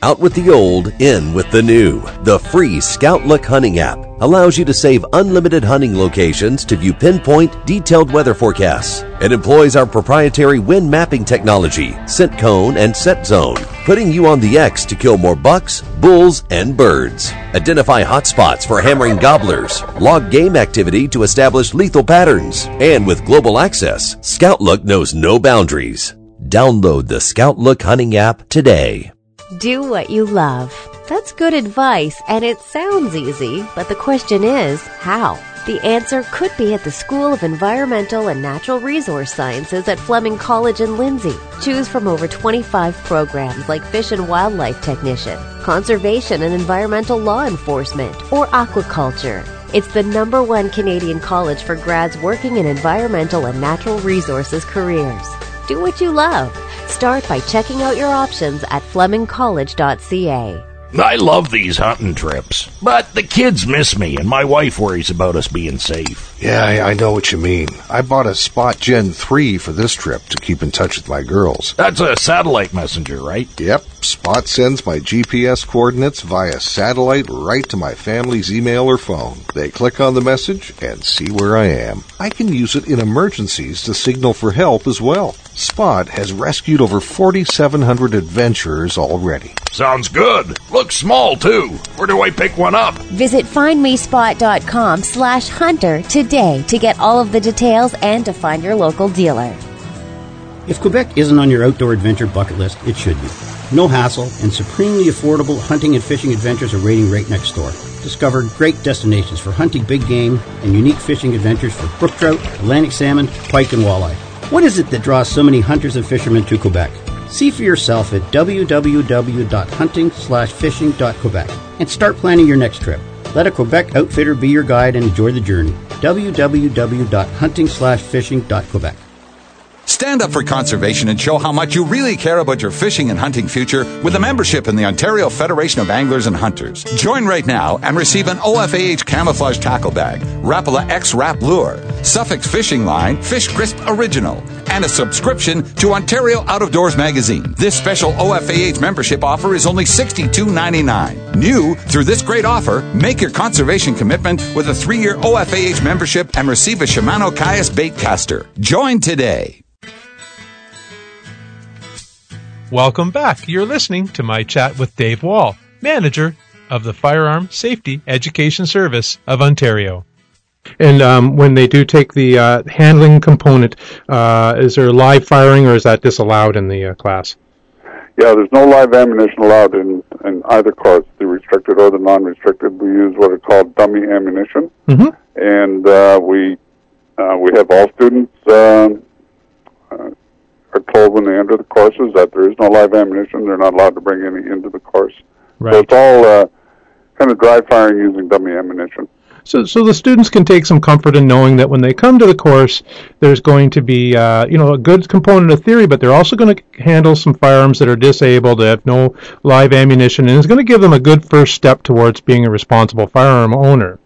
Out with the old, in with the new. The free Scout Look hunting app allows you to save unlimited hunting locations to view pinpoint, detailed weather forecasts. It employs our proprietary wind mapping technology, scent cone, and set zone, putting you on the X to kill more bucks, bulls, and birds. Identify hotspots for hammering gobblers, log game activity to establish lethal patterns, and with global access, Scout Look knows no boundaries. Download the Scout Look hunting app today. Do what you love. That's good advice, and it sounds easy, but the question is how? The answer could be at the School of Environmental and Natural Resource Sciences at Fleming College in Lindsay. Choose from over 25 programs like Fish and Wildlife Technician, Conservation and Environmental Law Enforcement, or Aquaculture. It's the number one Canadian college for grads working in environmental and natural resources careers. Do what you love. Start by checking out your options at flemingcollege.ca. I love these hunting trips, but the kids miss me and my wife worries about us being safe. Yeah, I, I know what you mean. I bought a Spot Gen 3 for this trip to keep in touch with my girls. That's a satellite messenger, right? Yep. Spot sends my GPS coordinates via satellite right to my family's email or phone. They click on the message and see where I am. I can use it in emergencies to signal for help as well. Spot has rescued over 4,700 adventurers already. Sounds good. Looks small too. Where do I pick one up? Visit findmespot.com slash hunter today to get all of the details and to find your local dealer. If Quebec isn't on your outdoor adventure bucket list, it should be. No hassle and supremely affordable hunting and fishing adventures are waiting right next door. Discover great destinations for hunting big game and unique fishing adventures for brook trout, Atlantic salmon, pike, and walleye. What is it that draws so many hunters and fishermen to Quebec? See for yourself at www.hunting/fishing.quebec and start planning your next trip. Let a Quebec outfitter be your guide and enjoy the journey. www.hunting/fishing.quebec. Stand up for conservation and show how much you really care about your fishing and hunting future with a membership in the Ontario Federation of Anglers and Hunters. Join right now and receive an OFAH camouflage tackle bag, Rapala X Rap Lure, Suffix Fishing Line, Fish Crisp Original, and a subscription to Ontario Out of Doors magazine. This special OFAH membership offer is only $62.99. New through this great offer, make your conservation commitment with a three-year OFAH membership and receive a Shimano Caius bait caster. Join today. Welcome back. You're listening to my chat with Dave Wall, manager of the Firearm Safety Education Service of Ontario. And um, when they do take the uh, handling component, uh, is there live firing or is that disallowed in the uh, class? Yeah, there's no live ammunition allowed in, in either course, the restricted or the non-restricted. We use what are called dummy ammunition, mm-hmm. and uh, we uh, we have all students um, uh, are told when they enter the courses that there is no live ammunition. They're not allowed to bring any into the course. Right. So it's all uh, kind of dry firing using dummy ammunition. So, so the students can take some comfort in knowing that when they come to the course, there's going to be, uh, you know, a good component of theory, but they're also going to handle some firearms that are disabled, that have no live ammunition, and it's going to give them a good first step towards being a responsible firearm owner.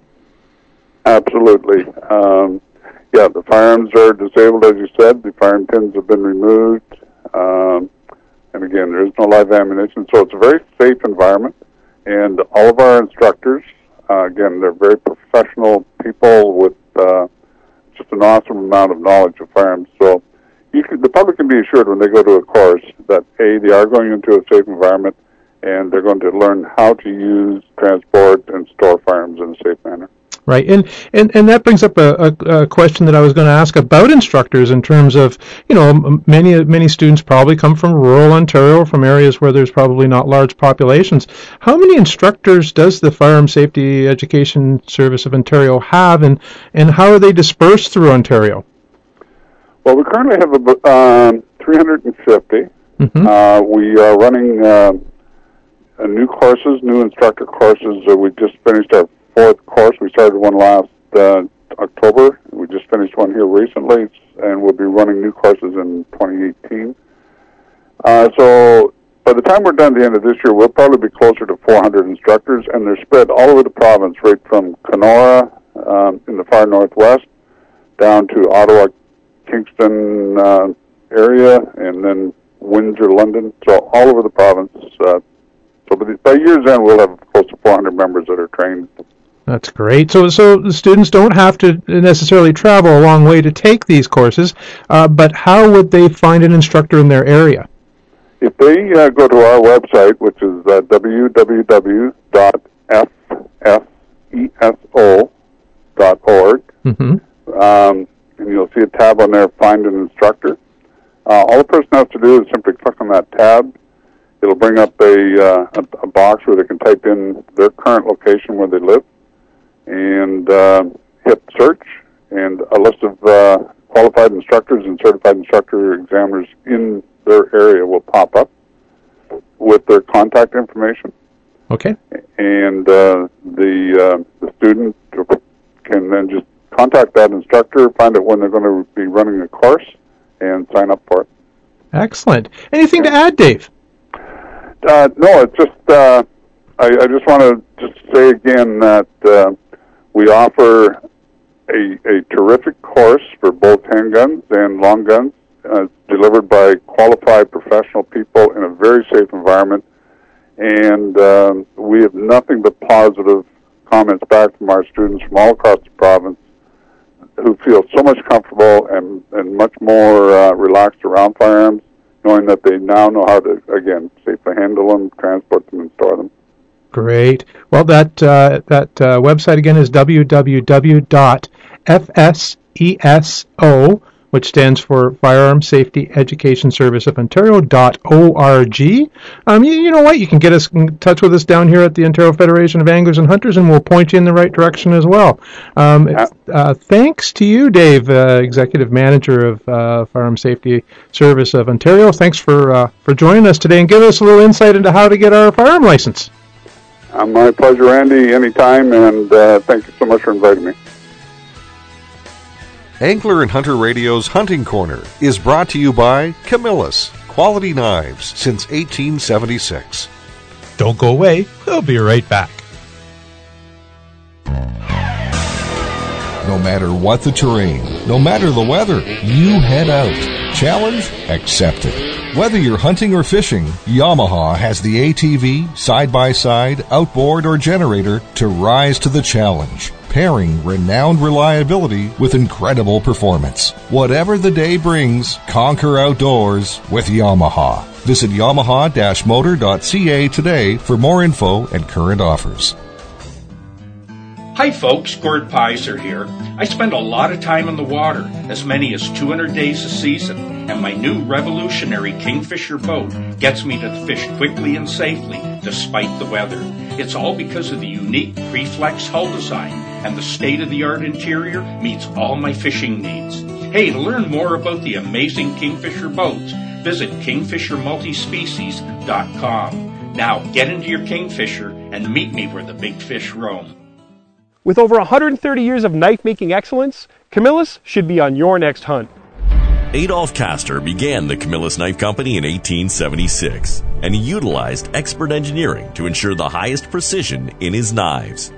Absolutely. Um, yeah, the firearms are disabled, as you said. The firearm pins have been removed. Um, and again, there is no live ammunition, so it's a very safe environment. And all of our instructors, uh, again, they're very professional people with uh, just an awesome amount of knowledge of firearms. So you can, the public can be assured when they go to a course that A, they are going into a safe environment, and they're going to learn how to use, transport, and store firearms in a safe manner. Right, and and, and that brings up a, a, a question that I was going to ask about instructors in terms of you know many many students probably come from rural Ontario, from areas where there's probably not large populations. How many instructors does the Firearm Safety Education Service of Ontario have, and and how are they dispersed through Ontario? Well, we currently have about um, 350. Mm-hmm. Uh, we are running uh, uh, new courses, new instructor courses. Uh, we just finished our fourth course. We started one last uh, October. We just finished one here recently, and we'll be running new courses in 2018. Uh, so by the time we're done at the end of this year, we'll probably be closer to 400 instructors, and they're spread all over the province, right from Kenora um, in the far northwest down to Ottawa, Kingston uh, area, and then Windsor, London. So all over the province. Uh, so by, the, by year's end, we'll have close to 400 members that are trained that's great. So, so the students don't have to necessarily travel a long way to take these courses, uh, but how would they find an instructor in their area? If they uh, go to our website, which is uh, www.fseso.org, mm-hmm. um, and you'll see a tab on there, Find an Instructor. Uh, all the person has to do is simply click on that tab, it'll bring up a, uh, a, a box where they can type in their current location where they live and uh, hit search, and a list of uh, qualified instructors and certified instructor examiners in their area will pop up with their contact information. Okay. And uh, the uh, the student can then just contact that instructor, find out when they're going to be running the course, and sign up for it. Excellent. Anything to add, Dave? Uh, no, it's just uh, I, I just want to just say again that uh, we offer a, a terrific course for both handguns and long guns, uh, delivered by qualified professional people in a very safe environment. And um, we have nothing but positive comments back from our students from all across the province who feel so much comfortable and, and much more uh, relaxed around firearms, knowing that they now know how to, again, safely handle them, transport them, and store them. Great. Well, that uh, that uh, website again is www.fseso, which stands for Firearm Safety Education Service of Ontario.org. Um, you, you know what? You can get us in touch with us down here at the Ontario Federation of Anglers and Hunters, and we'll point you in the right direction as well. Um, uh, thanks to you, Dave, uh, Executive Manager of uh, Firearm Safety Service of Ontario. Thanks for uh, for joining us today and give us a little insight into how to get our firearm license. Uh, my pleasure, Andy, anytime, and uh, thank you so much for inviting me. Angler and Hunter Radio's Hunting Corner is brought to you by Camillus, quality knives since 1876. Don't go away. We'll be right back. No matter what the terrain, no matter the weather, you head out. Challenge accepted. Whether you're hunting or fishing, Yamaha has the ATV, side by side, outboard, or generator to rise to the challenge, pairing renowned reliability with incredible performance. Whatever the day brings, conquer outdoors with Yamaha. Visit yamaha-motor.ca today for more info and current offers. Hi folks, Gord Pyzer here. I spend a lot of time in the water, as many as 200 days a season, and my new revolutionary Kingfisher boat gets me to fish quickly and safely despite the weather. It's all because of the unique Preflex hull design and the state-of-the-art interior meets all my fishing needs. Hey, to learn more about the amazing Kingfisher boats, visit kingfishermultispecies.com. Now get into your Kingfisher and meet me where the big fish roam. With over 130 years of knife making excellence, Camillus should be on your next hunt. Adolph Kastor began the Camillus Knife Company in 1876, and he utilized expert engineering to ensure the highest precision in his knives.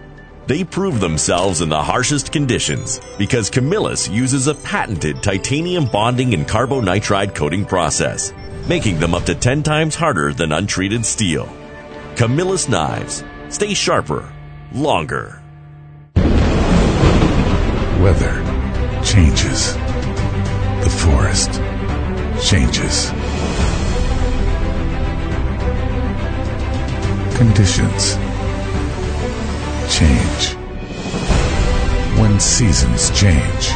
They prove themselves in the harshest conditions because Camillus uses a patented titanium bonding and carbonitride coating process, making them up to 10 times harder than untreated steel. Camillus knives stay sharper, longer. Weather changes. The forest changes. Conditions change. When seasons change,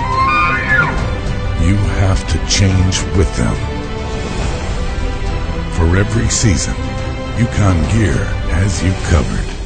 you have to change with them. For every season, Yukon Gear has you covered.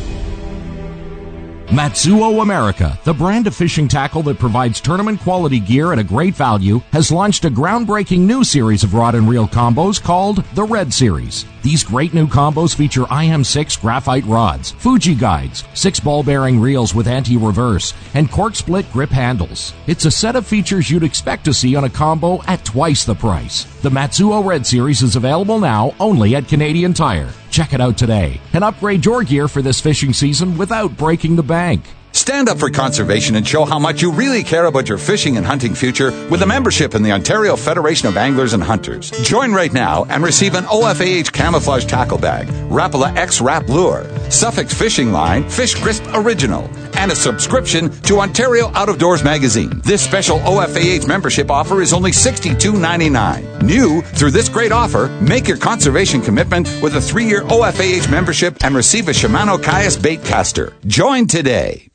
Matzuo America, the brand of fishing tackle that provides tournament quality gear at a great value, has launched a groundbreaking new series of rod and reel combos called the Red Series. These great new combos feature IM6 graphite rods, Fuji guides, six ball bearing reels with anti-reverse, and cork split grip handles. It's a set of features you'd expect to see on a combo at twice the price. The Matzuo Red Series is available now only at Canadian Tire. Check it out today and upgrade your gear for this fishing season without breaking the bank. Stand up for conservation and show how much you really care about your fishing and hunting future with a membership in the Ontario Federation of Anglers and Hunters. Join right now and receive an OFAH camouflage tackle bag, Rapala X Rap Lure, Suffix Fishing Line, Fish Crisp Original, and a subscription to Ontario Out of Doors magazine. This special OFAH membership offer is only $62.99. New through this great offer, make your conservation commitment with a three-year OFAH membership and receive a Shimano Caius bait caster. Join today.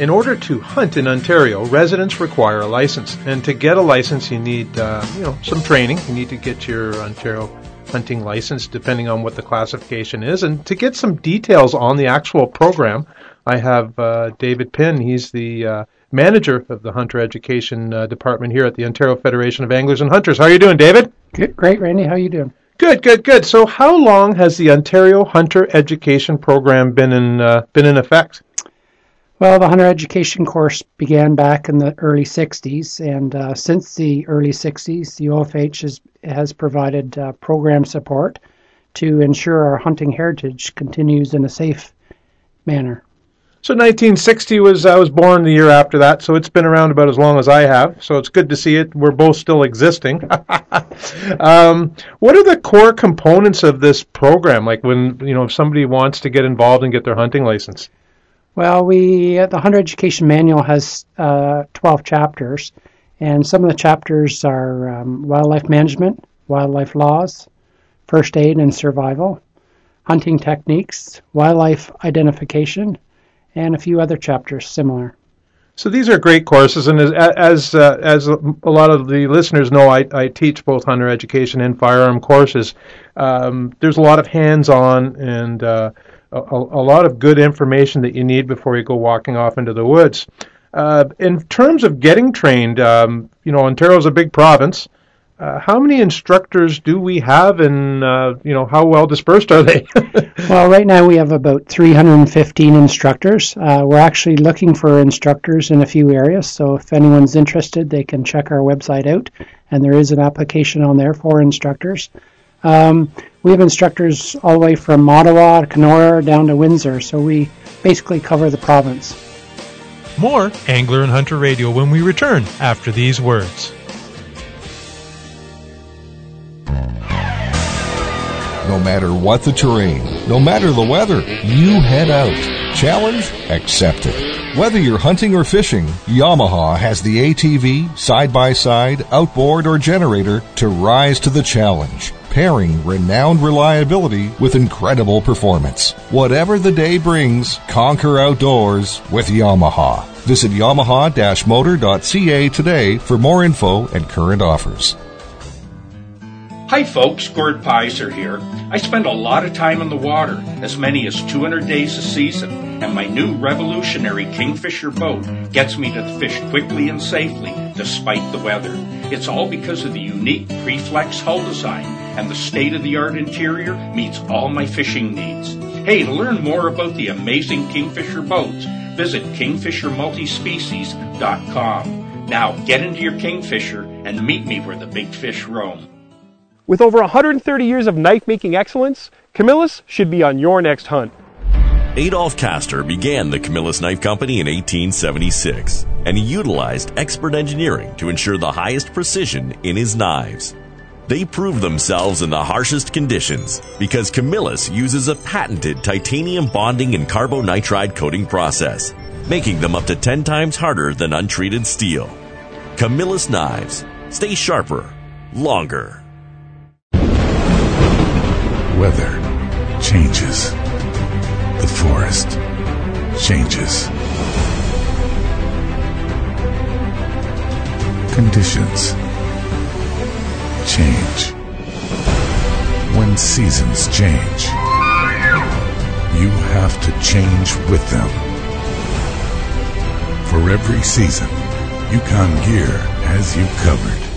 In order to hunt in Ontario, residents require a license, and to get a license, you need, uh, you know, some training. You need to get your Ontario hunting license, depending on what the classification is. And to get some details on the actual program, I have uh, David Pinn. He's the uh, manager of the Hunter Education uh, Department here at the Ontario Federation of Anglers and Hunters. How are you doing, David? Good, great, Randy. How are you doing? Good, good, good. So, how long has the Ontario Hunter Education Program been in uh, been in effect? Well, the hunter education course began back in the early 60s, and uh, since the early 60s, the OFH has, has provided uh, program support to ensure our hunting heritage continues in a safe manner. So 1960 was I was born the year after that, so it's been around about as long as I have. So it's good to see it. We're both still existing. um, what are the core components of this program? Like when you know if somebody wants to get involved and get their hunting license. Well, we the Hunter Education Manual has uh, 12 chapters, and some of the chapters are um, wildlife management, wildlife laws, first aid and survival, hunting techniques, wildlife identification, and a few other chapters similar. So these are great courses, and as as, uh, as a lot of the listeners know, I, I teach both hunter education and firearm courses. Um, there's a lot of hands-on and uh, a, a, lot of good information that you need before you go walking off into the woods. Uh, in terms of getting trained, um, you know, Ontario is a big province. Uh, how many instructors do we have, and uh, you know how well dispersed are they? well, right now we have about 315 instructors. Uh, we're actually looking for instructors in a few areas, so if anyone's interested, they can check our website out, and there is an application on there for instructors. Um, we have instructors all the way from Ottawa, to Kenora, down to Windsor, so we basically cover the province. More Angler and Hunter Radio when we return after these words. No matter what the terrain, no matter the weather, you head out. Challenge accepted. Whether you're hunting or fishing, Yamaha has the ATV, side by side, outboard, or generator to rise to the challenge pairing renowned reliability with incredible performance. Whatever the day brings, conquer outdoors with Yamaha. Visit yamaha-motor.ca today for more info and current offers. Hi folks, Gord Pyzer here. I spend a lot of time in the water, as many as 200 days a season, and my new revolutionary Kingfisher boat gets me to fish quickly and safely despite the weather. It's all because of the unique Preflex hull design and the state-of-the-art interior meets all my fishing needs. Hey, to learn more about the amazing Kingfisher boats, visit kingfishermultispecies.com. Now get into your Kingfisher and meet me where the big fish roam. With over 130 years of knife making excellence, Camillus should be on your next hunt. Adolph Kastor began the Camillus Knife Company in 1876, and he utilized expert engineering to ensure the highest precision in his knives. They prove themselves in the harshest conditions because Camillus uses a patented titanium bonding and carbonitride coating process, making them up to 10 times harder than untreated steel. Camillus knives stay sharper, longer weather changes. The forest changes. Conditions change. When seasons change, you have to change with them. For every season, Yukon Gear has you covered.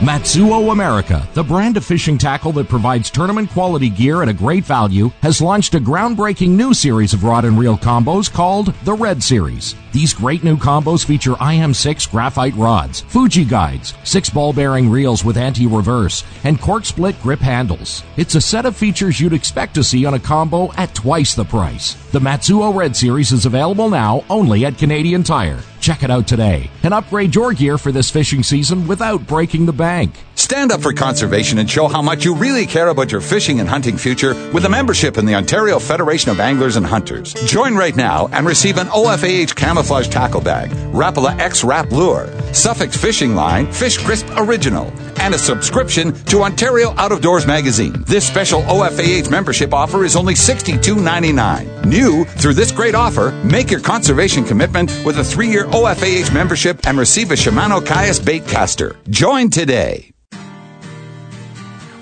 Matzuo America, the brand of fishing tackle that provides tournament quality gear at a great value, has launched a groundbreaking new series of rod and reel combos called the Red Series. These great new combos feature IM6 graphite rods, Fuji guides, six ball bearing reels with anti-reverse, and cork split grip handles. It's a set of features you'd expect to see on a combo at twice the price. The Matzuo Red Series is available now only at Canadian Tire. Check it out today and upgrade your gear for this fishing season without breaking the bank. Stand up for conservation and show how much you really care about your fishing and hunting future with a membership in the Ontario Federation of Anglers and Hunters. Join right now and receive an OFAH camouflage tackle bag, Rapala X Rap Lure, Suffix Fishing Line, Fish Crisp Original, and a subscription to Ontario Out of Doors magazine. This special OFAH membership offer is only $62.99. New through this great offer, make your conservation commitment with a three-year OFAH membership and receive a Shimano Caius bait caster. Join today.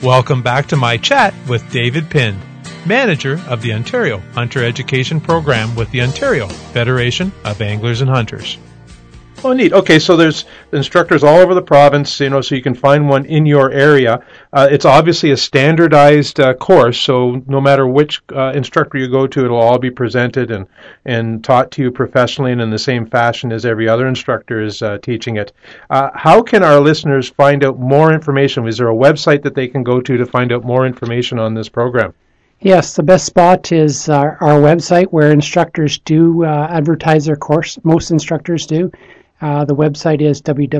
Welcome back to my chat with David Pind, manager of the Ontario Hunter Education Program with the Ontario Federation of Anglers and Hunters. Oh, neat. Okay, so there's instructors all over the province, you know, so you can find one in your area. Uh, it's obviously a standardized uh, course, so no matter which uh, instructor you go to, it'll all be presented and, and taught to you professionally and in the same fashion as every other instructor is uh, teaching it. Uh, how can our listeners find out more information? Is there a website that they can go to to find out more information on this program? Yes, the best spot is our, our website where instructors do uh, advertise their course. Most instructors do. Uh, the website is www.ohep.net.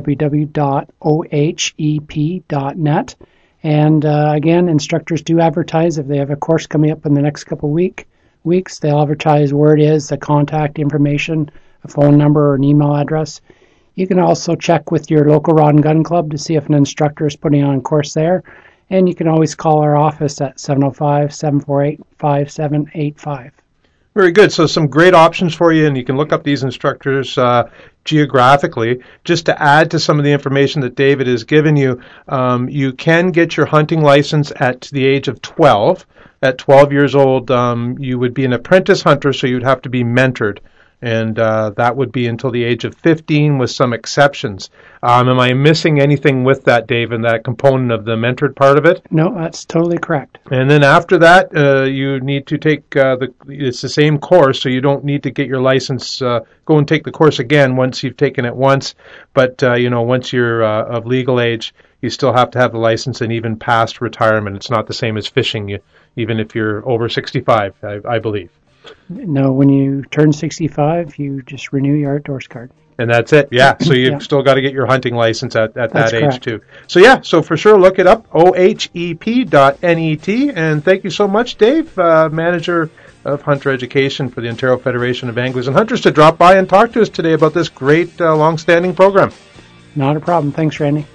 And uh, again, instructors do advertise if they have a course coming up in the next couple week weeks. They'll advertise where it is, the contact information, a phone number, or an email address. You can also check with your local rod and gun club to see if an instructor is putting on a course there. And you can always call our office at 705 748 5785. Very good. So some great options for you, and you can look up these instructors uh, geographically. Just to add to some of the information that David has given you, um, you can get your hunting license at the age of 12. At 12 years old, um, you would be an apprentice hunter, so you'd have to be mentored and uh, that would be until the age of 15 with some exceptions. Um, am I missing anything with that, Dave, in that component of the mentored part of it? No, that's totally correct. And then after that, uh, you need to take uh, the, it's the same course, so you don't need to get your license, uh, go and take the course again once you've taken it once. But, uh, you know, once you're uh, of legal age, you still have to have the license and even past retirement. It's not the same as fishing, you, even if you're over 65, I, I believe. No, when you turn 65, you just renew your outdoors card. And that's it. Yeah. So you've yeah. still got to get your hunting license at, at that age too. So yeah. So for sure, look it up. ohep.net. And thank you so much, Dave, uh, manager of hunter education for the Ontario Federation of Anglers and Hunters, to drop by and talk to us today about this great, uh, long-standing program. Not a problem. Thanks, Randy.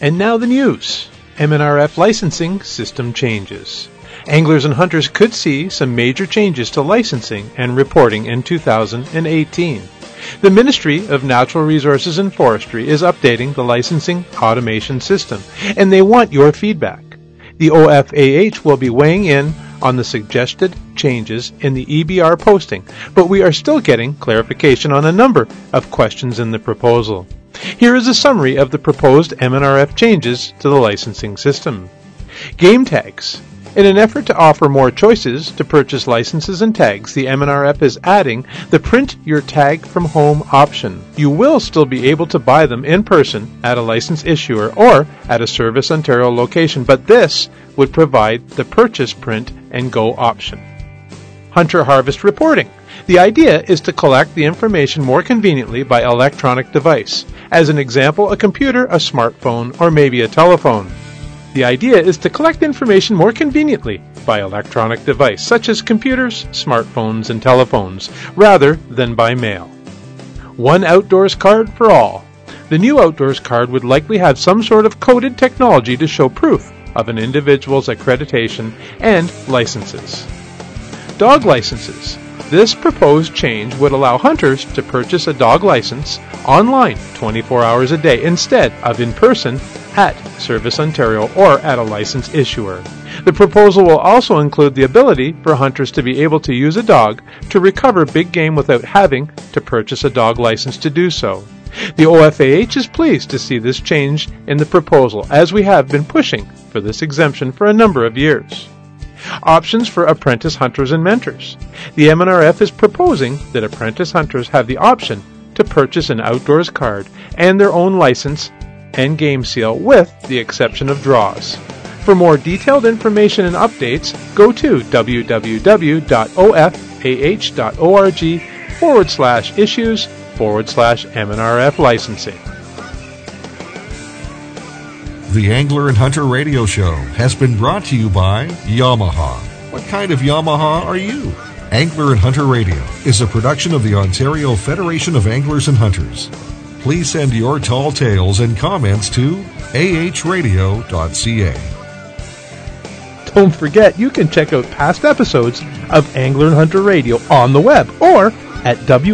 And now the news. MNRF licensing system changes anglers and hunters could see some major changes to licensing and reporting in 2018. The Ministry of Natural Resources and Forestry is updating the licensing automation system, and they want your feedback. The OFAH will be weighing in on the suggested changes in the EBR posting, but we are still getting clarification on a number of questions in the proposal. Here is a summary of the proposed MNRF changes to the licensing system. Game tags in an effort to offer more choices to purchase licenses and tags, the MNRF is adding the print your tag from home option. You will still be able to buy them in person at a license issuer or at a Service Ontario location, but this would provide the purchase print and go option. Hunter Harvest Reporting. The idea is to collect the information more conveniently by electronic device. As an example, a computer, a smartphone, or maybe a telephone. The idea is to collect information more conveniently by electronic device, such as computers, smartphones, and telephones, rather than by mail. One outdoors card for all. The new outdoors card would likely have some sort of coded technology to show proof of an individual's accreditation and licenses. Dog licenses. This proposed change would allow hunters to purchase a dog license online 24 hours a day instead of in person at Service Ontario or at a licensed issuer. The proposal will also include the ability for hunters to be able to use a dog to recover big game without having to purchase a dog license to do so. The OFAH is pleased to see this change in the proposal as we have been pushing for this exemption for a number of years. Options for apprentice hunters and mentors. The MNRF is proposing that apprentice hunters have the option to purchase an outdoors card and their own license and game seal with the exception of draws. For more detailed information and updates, go to www.ofah.org forward slash issues forward slash MNRF licensing. The Angler and Hunter Radio Show has been brought to you by Yamaha. What kind of Yamaha are you? Angler and Hunter Radio is a production of the Ontario Federation of Anglers and Hunters please send your tall tales and comments to ahradio.ca. Don't forget, you can check out past episodes of Angler and Hunter Radio on the web or at wrvo.com.